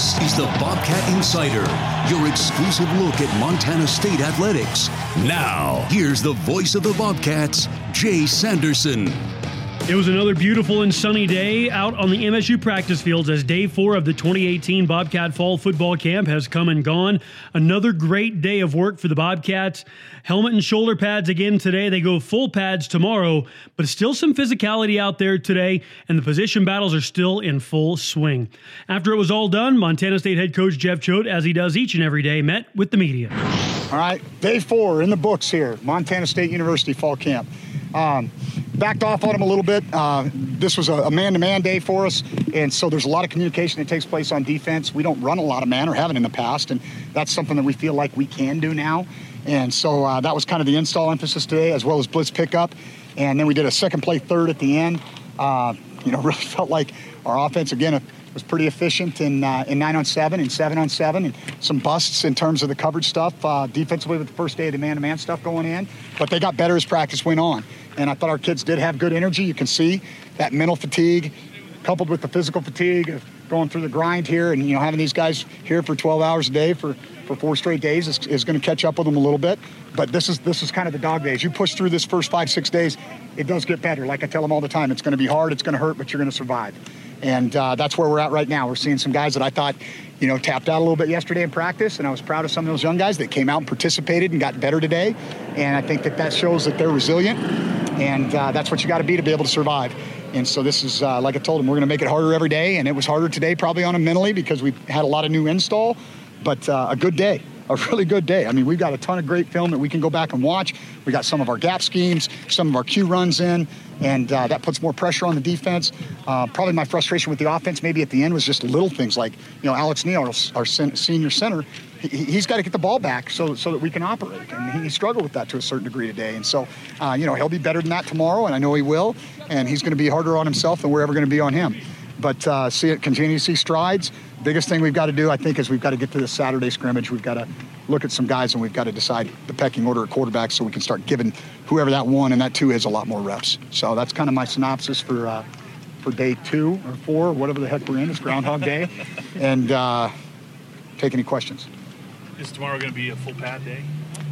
This is the Bobcat Insider, your exclusive look at Montana State athletics. Now, here's the voice of the Bobcats, Jay Sanderson. It was another beautiful and sunny day out on the MSU practice fields as day four of the 2018 Bobcat Fall Football Camp has come and gone. Another great day of work for the Bobcats. Helmet and shoulder pads again today. They go full pads tomorrow, but still some physicality out there today, and the position battles are still in full swing. After it was all done, Montana State head coach Jeff Choate, as he does each and every day, met with the media. All right, day four in the books here, Montana State University Fall Camp. Um, backed off on him a little bit. Uh, this was a man to man day for us, and so there's a lot of communication that takes place on defense. We don't run a lot of man or haven't in the past, and that's something that we feel like we can do now. And so uh, that was kind of the install emphasis today, as well as blitz pickup. And then we did a second play third at the end. Uh, you know, really felt like our offense, again, was pretty efficient in uh, in nine on seven and seven on seven, and some busts in terms of the coverage stuff uh, defensively with the first day of the man-to-man stuff going in. But they got better as practice went on, and I thought our kids did have good energy. You can see that mental fatigue, coupled with the physical fatigue of going through the grind here, and you know having these guys here for 12 hours a day for for four straight days is, is going to catch up with them a little bit. But this is this is kind of the dog days. You push through this first five six days, it does get better. Like I tell them all the time, it's going to be hard, it's going to hurt, but you're going to survive. And uh, that's where we're at right now. We're seeing some guys that I thought, you know, tapped out a little bit yesterday in practice, and I was proud of some of those young guys that came out and participated and got better today. And I think that that shows that they're resilient, and uh, that's what you got to be to be able to survive. And so this is, uh, like I told them, we're going to make it harder every day, and it was harder today probably on them mentally because we had a lot of new install, but uh, a good day a really good day. I mean, we've got a ton of great film that we can go back and watch. We got some of our gap schemes, some of our cue runs in, and uh, that puts more pressure on the defense. Uh, probably my frustration with the offense, maybe at the end, was just little things like, you know, Alex Neel, our, our senior center, he, has got to get the ball back so so that we can operate, and he struggled with that to a certain degree today. And so, uh, you know, he'll be better than that tomorrow, and I know he will. And he's going to be harder on himself than we're ever going to be on him but uh, see it continue to see strides. Biggest thing we've got to do, I think, is we've got to get to the Saturday scrimmage. We've got to look at some guys and we've got to decide the pecking order of quarterbacks so we can start giving whoever that one and that two is a lot more reps. So that's kind of my synopsis for uh, for day two or four, whatever the heck we're in. It's Groundhog Day, and uh, take any questions. Is tomorrow going to be a full pad day?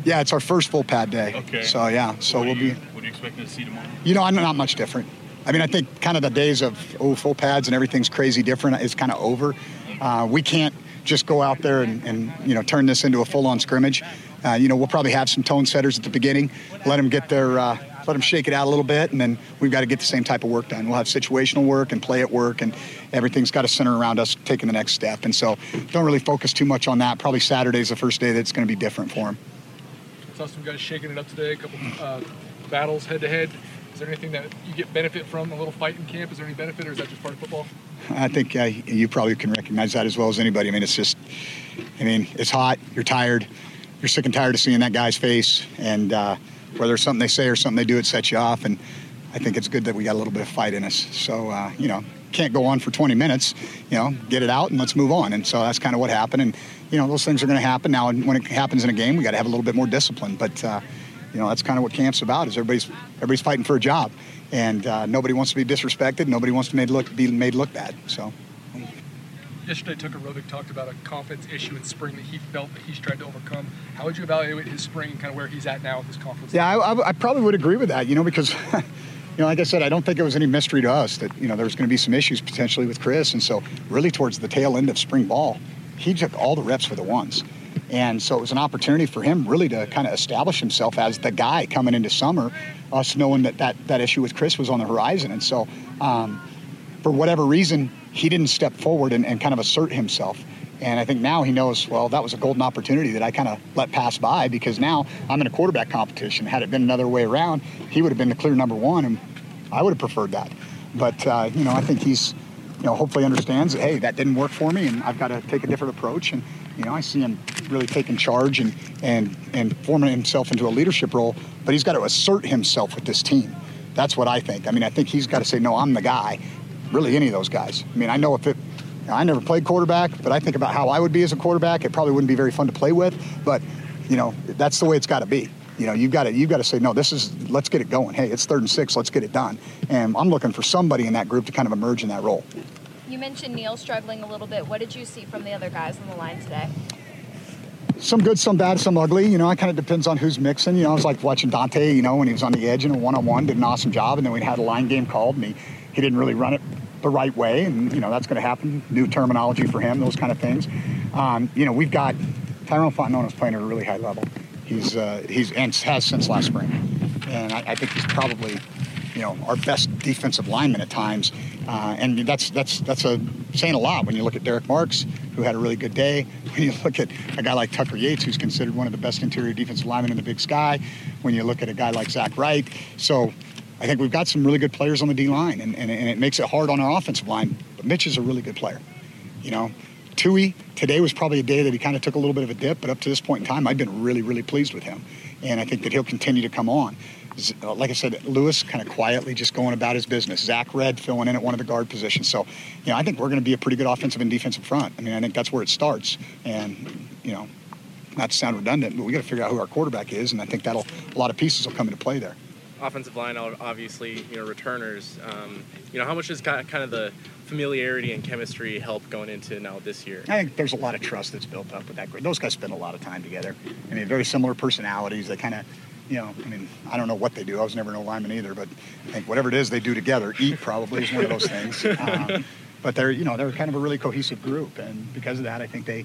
Yeah, it's our first full pad day. Okay. So yeah, so we'll you, be. What are you expecting to see tomorrow? You know, I'm not much different. I mean, I think kind of the days of oh full pads and everything's crazy different is kind of over. Uh, we can't just go out there and, and, you know turn this into a full-on scrimmage. Uh, you know, we'll probably have some tone setters at the beginning, let them get their, uh, let them shake it out a little bit, and then we've got to get the same type of work done. We'll have situational work and play at work, and everything's got to center around us taking the next step. And so, don't really focus too much on that. Probably Saturday's the first day that's going to be different for them. Saw some guys shaking it up today. A couple uh, battles head to head. Is there anything that you get benefit from a little fight in camp? Is there any benefit, or is that just part of football? I think uh, you probably can recognize that as well as anybody. I mean, it's just, I mean, it's hot. You're tired. You're sick and tired of seeing that guy's face, and uh, whether it's something they say or something they do, it sets you off. And I think it's good that we got a little bit of fight in us. So, uh, you know, can't go on for 20 minutes. You know, get it out and let's move on. And so that's kind of what happened. And you know, those things are going to happen. Now, when it happens in a game, we got to have a little bit more discipline. But uh, you know, that's kind of what camp's about. Is everybody's everybody's fighting for a job, and uh, nobody wants to be disrespected. Nobody wants to made look be made look bad. So. Yesterday, Tucker Rovig talked about a confidence issue in spring that he felt that he's tried to overcome. How would you evaluate his spring and kind of where he's at now with his confidence? Yeah, I, I, I probably would agree with that. You know, because. you know, like I said, I don't think it was any mystery to us that, you know, there was going to be some issues potentially with Chris. And so, really, towards the tail end of spring ball, he took all the reps for the ones. And so it was an opportunity for him really to kind of establish himself as the guy coming into summer, us knowing that that, that issue with Chris was on the horizon. And so, um, for whatever reason, he didn't step forward and, and kind of assert himself. And I think now he knows, well, that was a golden opportunity that I kind of let pass by because now I'm in a quarterback competition. Had it been another way around, he would have been the clear number one, and I would have preferred that. But, uh, you know, I think he's you know, hopefully understands that, hey, that didn't work for me and I've got to take a different approach. And, you know, I see him really taking charge and, and, and forming himself into a leadership role, but he's got to assert himself with this team. That's what I think. I mean, I think he's got to say, no, I'm the guy. Really, any of those guys. I mean, I know if it, I never played quarterback, but I think about how I would be as a quarterback. It probably wouldn't be very fun to play with, but, you know, that's the way it's got to be you know, you've got to you've got to say no. This is let's get it going. Hey, it's third and six. Let's get it done. And I'm looking for somebody in that group to kind of emerge in that role. You mentioned Neel struggling a little bit. What did you see from the other guys on the line today? Some good, some bad, some ugly. You know, it kind of depends on who's mixing. You know, I was like watching Dante. You know, when he was on the edge in a one-on-one, did an awesome job, and then we had a line game called, and he he didn't really run it the right way, and you know that's going to happen. New terminology for him, those kind of things. Um, you know, we've got Tyrone is playing at a really high level. He's uh, he's and has since last spring, and I, I, think he's probably you know our best defensive lineman at times, uh, and that's that's that's a saying a lot when you look at Derek Marks, who had a really good day. When you look at a guy like Tucker Yates, who's considered one of the best interior defensive linemen in the Big Sky. When you look at a guy like Zach Wright, so. I think we've got some really good players on the D line, and, and, and it makes it hard on our offensive line. But Mitch is a really good player. You know, Tui, today was probably a day that he kind of took a little bit of a dip, but up to this point in time, I've been really, really pleased with him. And I think that he'll continue to come on. Uh, like I said, Lewis kind of quietly just going about his business. Zach Red filling in at one of the guard positions. So, you know, I think we're going to be a pretty good offensive and defensive front. I mean, I think that's where it starts. And, you know, not to sound redundant, but we got to figure out who our quarterback is, and I think that'll a lot of pieces will come into play there offensive line, obviously, you know, returners. Um, you know, how much does kind of the familiarity and chemistry help going into now this year? I think there's a lot of trust that's built up with that group. Those guys spend a lot of time together. I mean, very similar personalities. They kind of, you know, I mean, I don't know what they do. I was never no lineman either, but I think whatever it is they do together, eat probably is one of those things. Um, but they're, you know, they're kind of a really cohesive group, and because of that, I think they,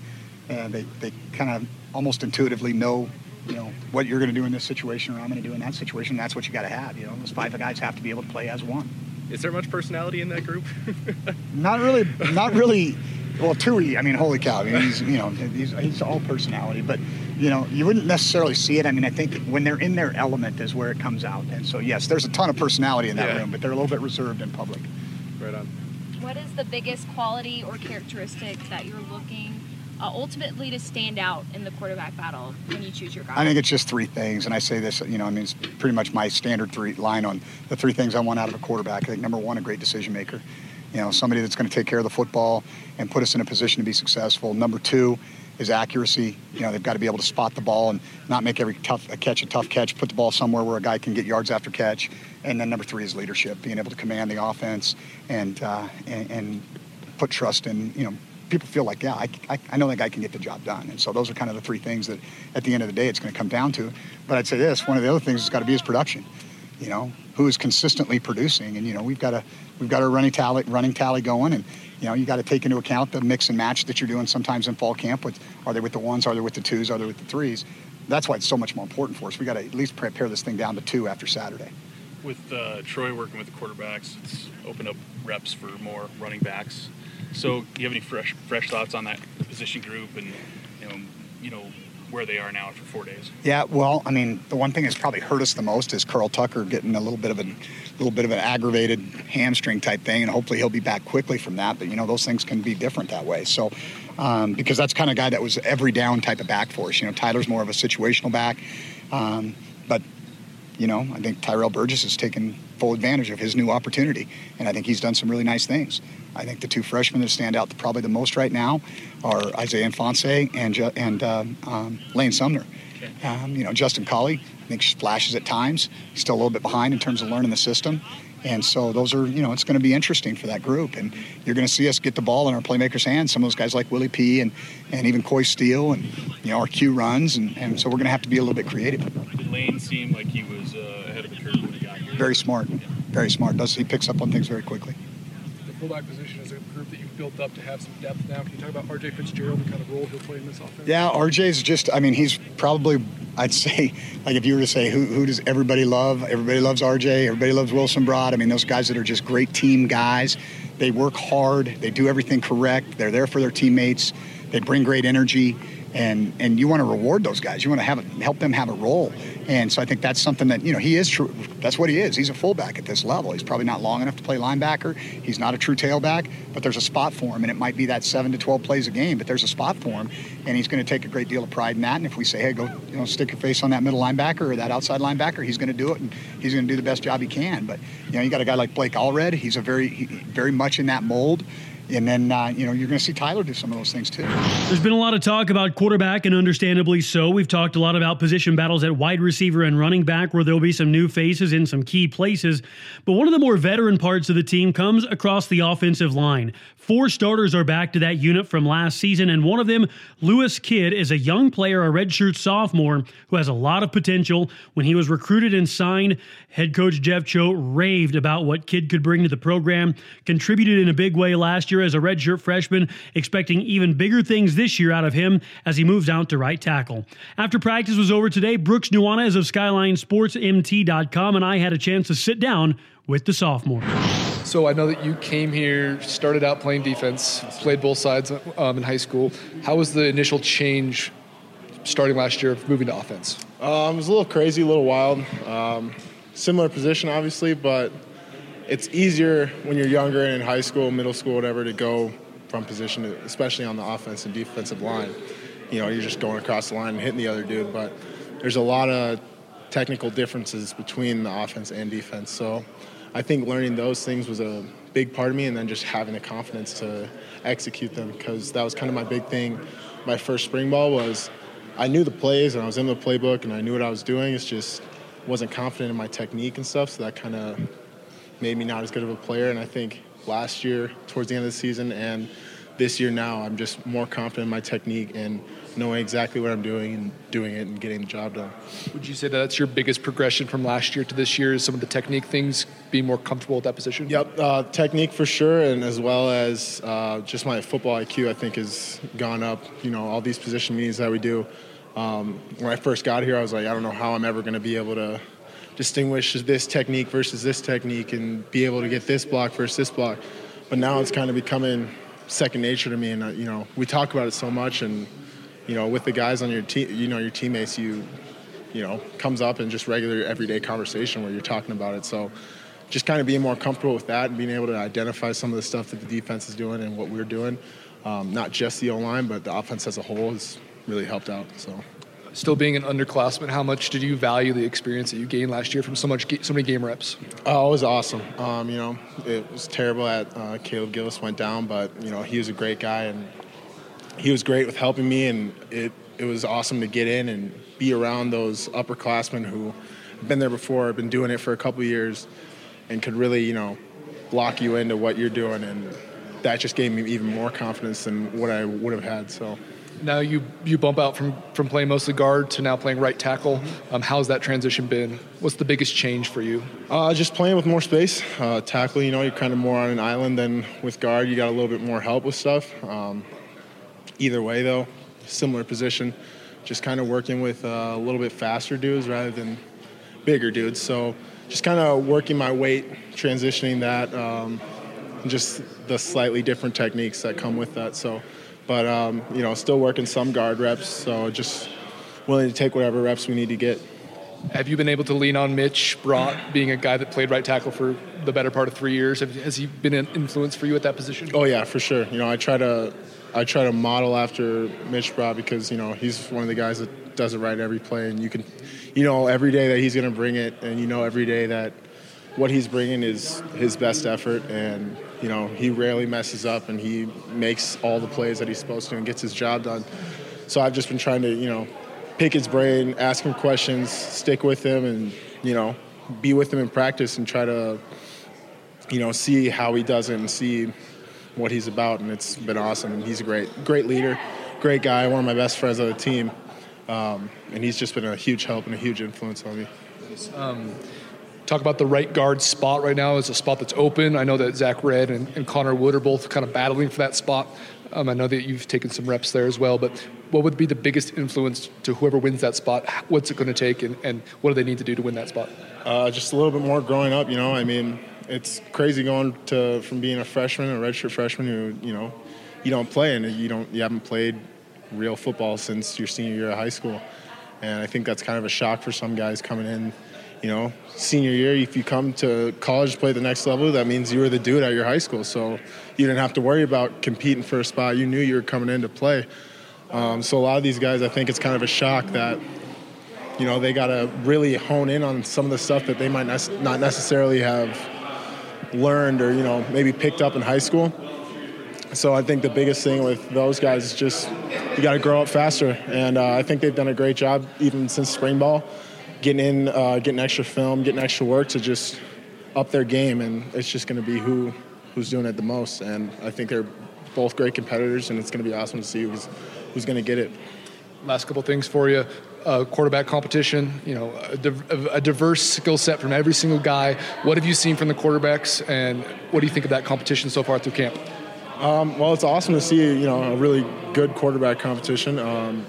uh, they, they kind of almost intuitively know you know what you're going to do in this situation or I'm going to do in that situation. That's what you got to have. You know, those five guys have to be able to play as one. Is there much personality in that group? not really. Not really. Well, Tui, I mean, holy cow! I mean, he's you know he's, he's all personality, but you know you wouldn't necessarily see it. I mean, I think when they're in their element is where it comes out. And so yes, there's a ton of personality in that yeah. room, but they're a little bit reserved in public. Right on. What is the biggest quality or characteristic that you're looking uh, ultimately to stand out in the quarterback battle when you choose your guy? I think it's just three things, and I say this, you know, I mean, it's pretty much my standard three line on the three things I want out of a quarterback. I think number one, a great decision maker. You know, somebody that's going to take care of the football and put us in a position to be successful. Number two is accuracy. You know, they've got to be able to spot the ball and not make every tough a catch a tough catch. Put the ball somewhere where a guy can get yards after catch. And then number three is leadership, being able to command the offense and uh, and, and put trust in you know people feel like, yeah, I, I, I, know that guy can get the job done. And so those are kind of the three things that at the end of the day it's going to come down to. But I'd say this, one of the other things has got to be his production. You know, who is consistently producing. And, you know, we've got a we've got a running tally running tally going and you know, you got to take into account the mix and match that you're doing sometimes in fall camp with are they with the ones, are they with the twos, are they with the threes? That's why it's so much more important for us. We got to at least prepare this thing down to two after Saturday. With uh, Troy working with the quarterbacks, it's opened up reps for more running backs. So, do you have any fresh fresh thoughts on that position group and you know, you know where they are now after four days? Yeah, well, I mean, the one thing that's probably hurt us the most is Carl Tucker getting a little bit of a little bit of an aggravated hamstring type thing, and hopefully he'll be back quickly from that. But you know, those things can be different that way. So, um, because that's kind of guy that was every down type of back for us. You know, Tyler's more of a situational back, um, but you know, I think Tyrell Burgess has taken full advantage of his new opportunity. And I think he's done some really nice things. I think the two freshmen that stand out probably the most right now are Isaiah Ifanse and, and um, um, Lane Sumner. Um, you know, Justin Colley, I think flashes at times. He's still a little bit behind in terms of learning the system. And so those are, you know, it's going to be interesting for that group. And you're going to see us get the ball in our playmakers' hands. Some of those guys like Willie P. and, and even Coy Steele and, you know, our Q runs. And, and so we're going to have to be a little bit creative. Did Lane seem like he was uh, ahead of the curve when he got here? Very smart. Very smart. Does He picks up on things very quickly. The fullback position is a group that you've built up to have some depth now. Can you talk about RJ Fitzgerald, the kind of role he'll play in this offense? Yeah, RJ's just, I mean, he's probably, I'd say, like if you were to say who, who does everybody love? Everybody loves RJ, everybody loves Wilson Broad. I mean, those guys that are just great team guys. They work hard, they do everything correct, they're there for their teammates, they bring great energy and and you want to reward those guys. You want to have a, help them have a role. And so I think that's something that you know he is true. That's what he is. He's a fullback at this level. He's probably not long enough to play linebacker. He's not a true tailback, but there's a spot for him, and it might be that seven to twelve plays a game, but there's a spot for him, and he's going to take a great deal of pride in that. And if we say, hey, go you know stick your face on that middle linebacker or that outside linebacker, he's going to do it, and he's going to do the best job he can. But you know you got a guy like Blake Allred. He's a very very much in that mold. And then, uh, you know, you're going to see Tyler do some of those things too. There's been a lot of talk about quarterback, and understandably so. We've talked a lot about position battles at wide receiver and running back, where there'll be some new faces in some key places. But one of the more veteran parts of the team comes across the offensive line. Four starters are back to that unit from last season, and one of them, Lewis Kidd, is a young player, a redshirt sophomore, who has a lot of potential. When he was recruited and signed, head coach Jeff Choate raved about what Kidd could bring to the program, contributed in a big way last year as a redshirt freshman, expecting even bigger things this year out of him as he moves out to right tackle. After practice was over today, Brooks Nuanez of SkylineSportsMT.com and I had a chance to sit down with the sophomore. So I know that you came here, started out playing defense, played both sides um, in high school. How was the initial change starting last year, moving to offense? Um, it was a little crazy, a little wild. Um, similar position, obviously, but it's easier when you're younger and in high school, middle school, whatever, to go from position, to, especially on the offense and defensive line. You know, you're just going across the line and hitting the other dude, but there's a lot of technical differences between the offense and defense. So I think learning those things was a big part of me, and then just having the confidence to execute them because that was kind of my big thing. My first spring ball was I knew the plays and I was in the playbook and I knew what I was doing. It's just wasn't confident in my technique and stuff, so that kind of made me not as good of a player. And I think last year, towards the end of the season, and this year now, I'm just more confident in my technique and knowing exactly what I'm doing and doing it and getting the job done. Would you say that that's your biggest progression from last year to this year? Is some of the technique things being more comfortable with that position? Yep, uh, technique for sure, and as well as uh, just my football IQ, I think has gone up. You know, all these position meetings that we do. Um, when I first got here, I was like, I don't know how I'm ever going to be able to distinguish this technique versus this technique and be able to get this block versus this block. But now it's kind of becoming second nature to me, and uh, you know we talk about it so much, and you know with the guys on your team, you know your teammates, you you know comes up in just regular everyday conversation where you're talking about it. So just kind of being more comfortable with that and being able to identify some of the stuff that the defense is doing and what we're doing, um, not just the O line, but the offense as a whole has really helped out. So still being an underclassman, how much did you value the experience that you gained last year from so much so many game reps? Oh, it was awesome. Um, you know, it was terrible that uh, Caleb Gillis went down, but you know he was a great guy and he was great with helping me, and it it was awesome to get in and be around those upperclassmen who have been there before, have been doing it for a couple years, and could really you know lock you into what you're doing, and that just gave me even more confidence than what I would have had. So now you you bump out from from playing mostly guard to now playing right tackle. Um, how's that transition been? What's the biggest change for you? Uh, just playing with more space. Uh, tackle, you know, you're kind of more on an island than with guard. You got a little bit more help with stuff. Um, either way, though, similar position. Just kind of working with uh, a little bit faster dudes rather than bigger dudes. So just kind of working my weight, transitioning that, um, just the slightly different techniques that come with that. So but um, you know, still working some guard reps. So just willing to take whatever reps we need to get. Have you been able to lean on Mitch Brott, being a guy that played right tackle for the better part of three years? Has he been an influence for you at that position? Oh yeah, for sure. You know, I try to I try to model after Mitch Brott because you know he's one of the guys that does it right every play, and you can, you know, every day that he's going to bring it, and you know every day that what he's bringing is his best effort, and you know he rarely messes up, and he makes all the plays that he's supposed to and gets his job done. So I've just been trying to you know pick his brain, ask him questions, stick with him, and you know be with him in practice and try to you know see how he does it and see what he's about. And it's been awesome. And he's a great great leader, great guy, one of my best friends on the team. Um, and he's just been a huge help and a huge influence on me. Um, talk about the right guard spot right now. is a spot that's open. I know that Zach Red and, and Connor Wood are both kind of battling for that spot. Um, I know that you've taken some reps there as well, but what would be the biggest influence to whoever wins that spot? What's it going to take, and, and what do they need to do to win that spot? Uh, just a little bit more growing up, you know. I mean, it's crazy going to from being a freshman, a redshirt freshman, who you know you don't play and you don't you haven't played real football since your senior year of high school, and I think that's kind of a shock for some guys coming in. You know, senior year, if you come to college to play the next level, that means you were the dude at your high school. So you didn't have to worry about competing for a spot. You knew you were coming in to play. Um, so a lot of these guys, I think it's kind of a shock that you know they got to really hone in on some of the stuff that they might not necessarily have learned or you know maybe picked up in high school. So I think the biggest thing with those guys is just you got to grow up faster, and uh, I think they've done a great job even since spring ball getting in, uh, getting extra film, getting extra work to just up their game, and it's just going to be who who's doing it the most. And I think they're both great competitors, and it's going to be awesome to see who's who's going to get it. Last couple things for you. Uh, quarterback competition, you know, a, a diverse skill set from every single guy. What have you seen from the quarterbacks, and what do you think of that competition so far through camp? Um, well, it's awesome to see you know a really good quarterback competition. Um,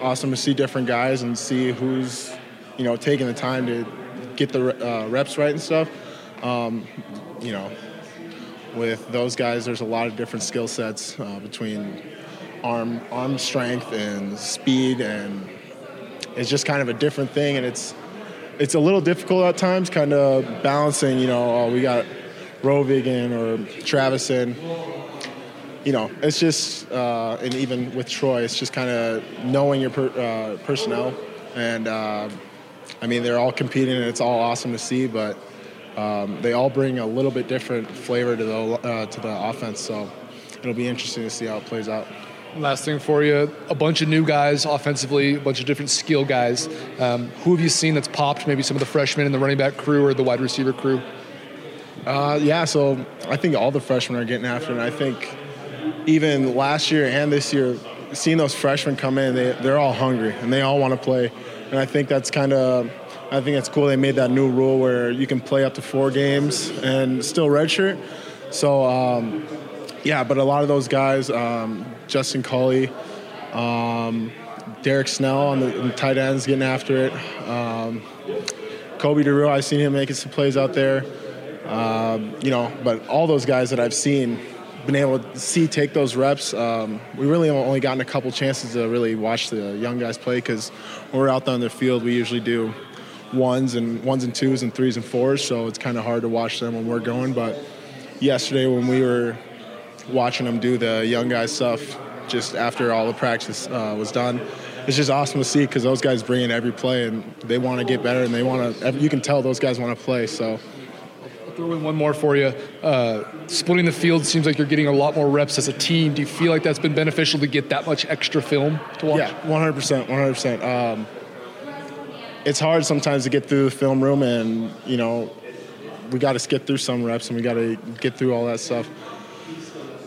awesome to see different guys and see who's you know, taking the time to get the uh, reps right and stuff. Um, you know, with those guys, there's a lot of different skill sets uh, between arm arm strength and speed, and it's just kind of a different thing. And it's it's a little difficult at times, kind of balancing. You know, oh, we got Rovigan or Travison. You know, it's just uh, and even with Troy, it's just kind of knowing your per, uh, personnel and uh, I mean, they're all competing and it's all awesome to see, but um, they all bring a little bit different flavor to the uh, to the offense. So it'll be interesting to see how it plays out. Last thing for you, a bunch of new guys offensively, a bunch of different skill guys. Um, who have you seen that's popped? Maybe some of the freshmen in the running back crew or the wide receiver crew. Uh, yeah, so I think all the freshmen are getting after it. And I think even last year and this year, seeing those freshmen come in, they, they're all hungry and they all want to play and I think that's kind of I think it's cool they made that new rule where you can play up to four games and still redshirt. So um, yeah, but a lot of those guys, um, Justin Colley, um, Derek Snell on the, the, tight ends getting after it. Um, Kobe DeRue, I've seen him making some plays out there. Um, you know, but all those guys that I've seen been able to see take those reps. Um, we really only gotten a couple chances to really watch the young guys play because when we're out there on the field, we usually do ones and ones and twos and threes and fours. So it's kind of hard to watch them when we're going. But yesterday when we were watching them do the young guys stuff, just after all the practice uh, was done, it's just awesome to see because those guys bring in every play and they want to get better and they want to. You can tell those guys want to play. So throw in one more for you. Uh, splitting the field seems like you're getting a lot more reps as a team. Do you feel like that's been beneficial to get that much extra film to watch? Yeah, 100%. 100%. Um, it's hard sometimes to get through the film room, and, you know, we got to skip through some reps and we got to get through all that stuff.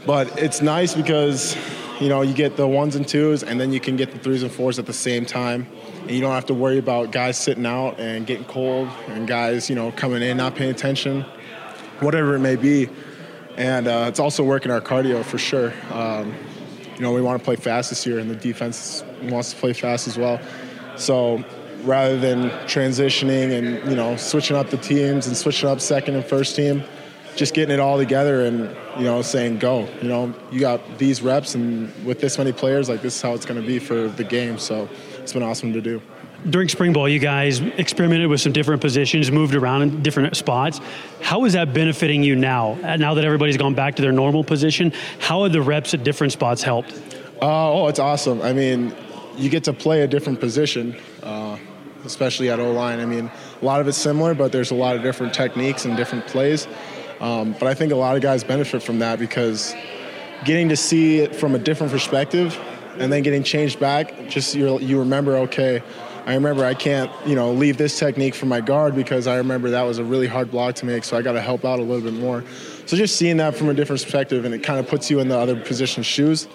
But it's nice because, you know, you get the ones and twos, and then you can get the threes and fours at the same time and you don't have to worry about guys sitting out and getting cold and guys, you know, coming in not paying attention whatever it may be. And uh, it's also working our cardio for sure. Um, you know, we want to play fast this year, and the defense wants to play fast as well. So rather than transitioning and you know switching up the teams and switching up second and first team, just getting it all together and you know saying go. You know, you got these reps, and with this many players, like this is how it's going to be for the game. So it's been awesome to do during spring ball, you guys experimented with some different positions, moved around in different spots. How is that benefiting you now? Now that everybody's gone back to their normal position, how have the reps at different spots helped? Uh, oh, it's awesome. I mean, you get to play a different position. Uh, especially at O line. I mean, a lot of it's similar, but there's a lot of different techniques and different plays. Um, but I think a lot of guys benefit from that because getting to see it from a different perspective and then getting changed back, just you you remember, okay, I remember I can't, you know, leave this technique for my guard because I remember that was a really hard block to make, so I got to help out a little bit more. So just seeing that from a different perspective, and it kind of puts you in the other position's shoes,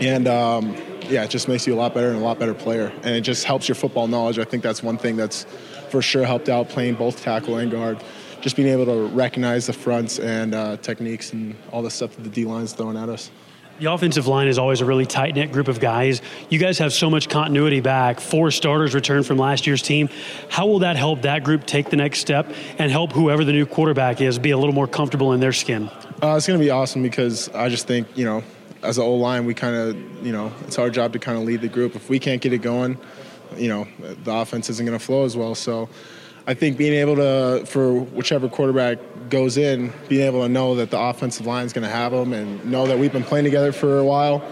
and um, yeah, it just makes you a lot better and a lot better player, and it just helps your football knowledge. I think that's one thing that's for sure helped out playing both tackle and guard. Just being able to recognize the fronts and uh, techniques and all the stuff that the D line's throwing at us. The offensive line is always a really tight knit group of guys. You guys have so much continuity back. Four starters returned from last year's team. How will that help that group take the next step and help whoever the new quarterback is be a little more comfortable in their skin? Uh, it's going to be awesome because I just think, you know, as an old line, we kind of, you know, it's our job to kind of lead the group. If we can't get it going, you know, the offense isn't going to flow as well. So I think being able to, for whichever quarterback goes in, being able to know that the offensive line is going to have them and know that we've been playing together for a while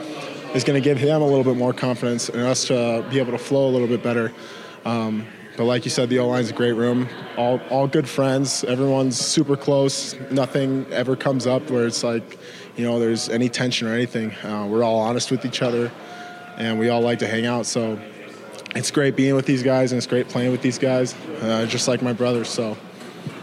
is going to give him a little bit more confidence and us to be able to flow a little bit better. Um, but like you said, the O line's a great room. All all good friends. Everyone's super close. Nothing ever comes up where it's like, you know, there's any tension or anything. Uh, we're all honest with each other, and we all like to hang out. So it's great being with these guys, and it's great playing with these guys, uh, just like my brothers. So,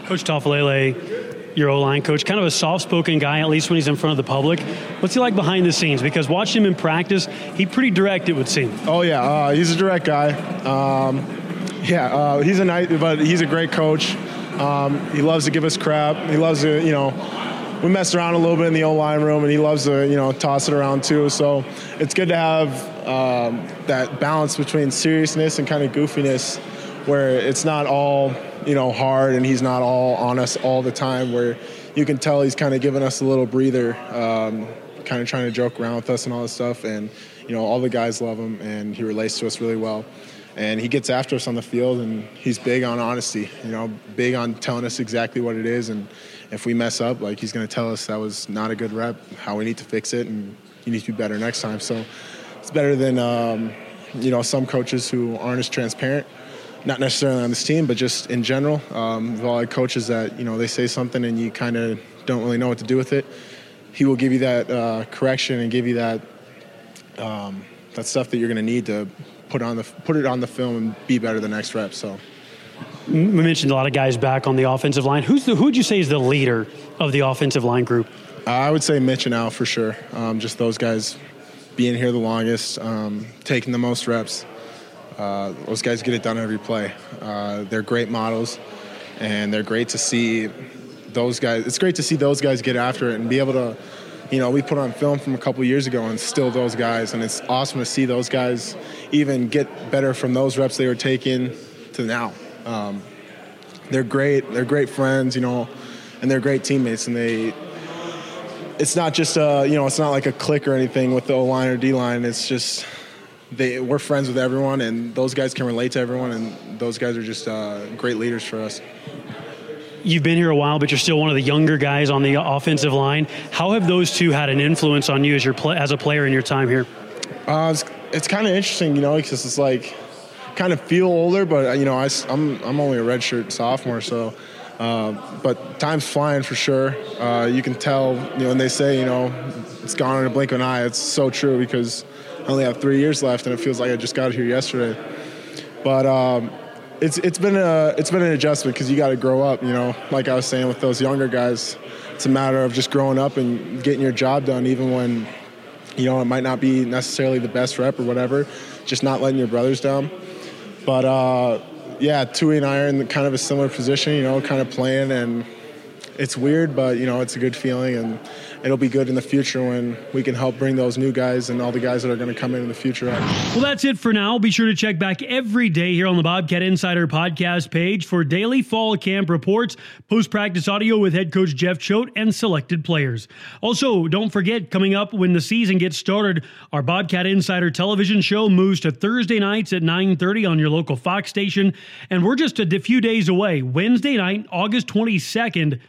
Coach Tafalele, your O line coach, kind of a soft spoken guy, at least when he's in front of the public. What's he like behind the scenes? Because watching him in practice, he pretty direct, it would seem. Oh, yeah, uh, he's a direct guy. Um, yeah, uh, he's a nice, but he's a great coach. Um, he loves to give us crap. He loves to, you know, we messed around a little bit in the O line room, and he loves to, you know, toss it around too. So it's good to have um, that balance between seriousness and kind of goofiness, where it's not all, you know, hard, and he's not all on us all the time. Where you can tell he's kind of giving us a little breather, um, kind of trying to joke around with us and all this stuff. And you know, all the guys love him, and he relates to us really well and he gets after us on the field and he's big on honesty you know big on telling us exactly what it is and if we mess up, like he's going to tell us that was not a good rep, how we need to fix it, and you need to be better next time. So it's better than um, you know some coaches who aren't as transparent. Not necessarily on this team, but just in general. Um, we've all had coaches that you know they say something and you kind of don't really know what to do with it. He will give you that uh, correction and give you that um, that stuff that you're going to need to put on the put it on the film and be better the next rep. So we mentioned a lot of guys back on the offensive line. Who's the, who would you say is the leader of the offensive line group? I would say Mitch and Al for sure. Um, just those guys being here the longest, um, taking the most reps. Uh, those guys get it done every play. Uh, they're great models, and they're great to see those guys. It's great to see those guys get after it and be able to, you know, we put on film from a couple years ago and still those guys, and it's awesome to see those guys even get better from those reps they were taking to now. Um, they're great. They're great friends, you know, and they're great teammates. And they, it's not just a, you know, it's not like a click or anything with the O line or D line. It's just they we're friends with everyone, and those guys can relate to everyone, and those guys are just uh, great leaders for us. You've been here a while, but you're still one of the younger guys on the offensive line. How have those two had an influence on you as your play, as a player in your time here? Uh, it's, it's kind of interesting, you know, because it's like kind of feel older, but you know, I, am I'm, I'm only a redshirt sophomore, so. Uh, but time's flying for sure. Uh, you can tell, you know, when they say, you know, it's gone in a blink of an eye, it's so true because I only have three years left, and it feels like I just got here yesterday. But um, it's it's been a it's been an adjustment because you got to grow up. You know, like I was saying with those younger guys, it's a matter of just growing up and getting your job done, even when you know it might not be necessarily the best rep or whatever. Just not letting your brothers down. But uh, yeah, Tui and I are in kind of a similar position, you know, kind of playing, and it's weird, but you know, it's a good feeling, and it'll be good in the future when we can help bring those new guys and all the guys that are going to come in in the future. Well, that's it for now. Be sure to check back every day here on the Bobcat Insider podcast page for daily fall camp reports, post practice audio with head coach Jeff Choate, and selected players. Also, don't forget, coming up when the season gets started, our Bobcat Insider television show moves to Thursday nights at 9.30 on your local Fox station, and we're just a few days away. Wednesday night, August 22nd,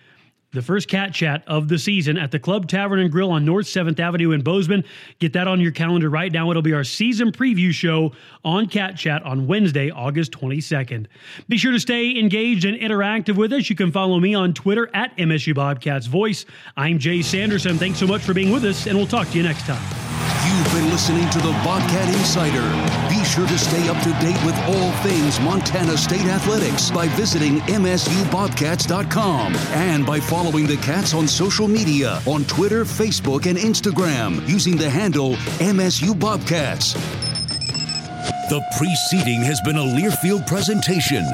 the first cat chat of the season at the Club Tavern and Grill on North 7th Avenue in Bozeman. Get that on your calendar right now. It'll be our season preview show on Cat Chat on Wednesday, August 22nd. Be sure to stay engaged and interactive with us. You can follow me on Twitter at MSU Bobcats Voice. I'm Jay Sanderson. Thanks so much for being with us, and we'll talk to you next time. You've been listening to the Bobcat Insider. Be sure to stay up to date with all things Montana State athletics by visiting MSUBobcats.com and by following the Cats on social media on Twitter, Facebook, and Instagram using the handle MSU Bobcats. The preceding has been a Learfield presentation.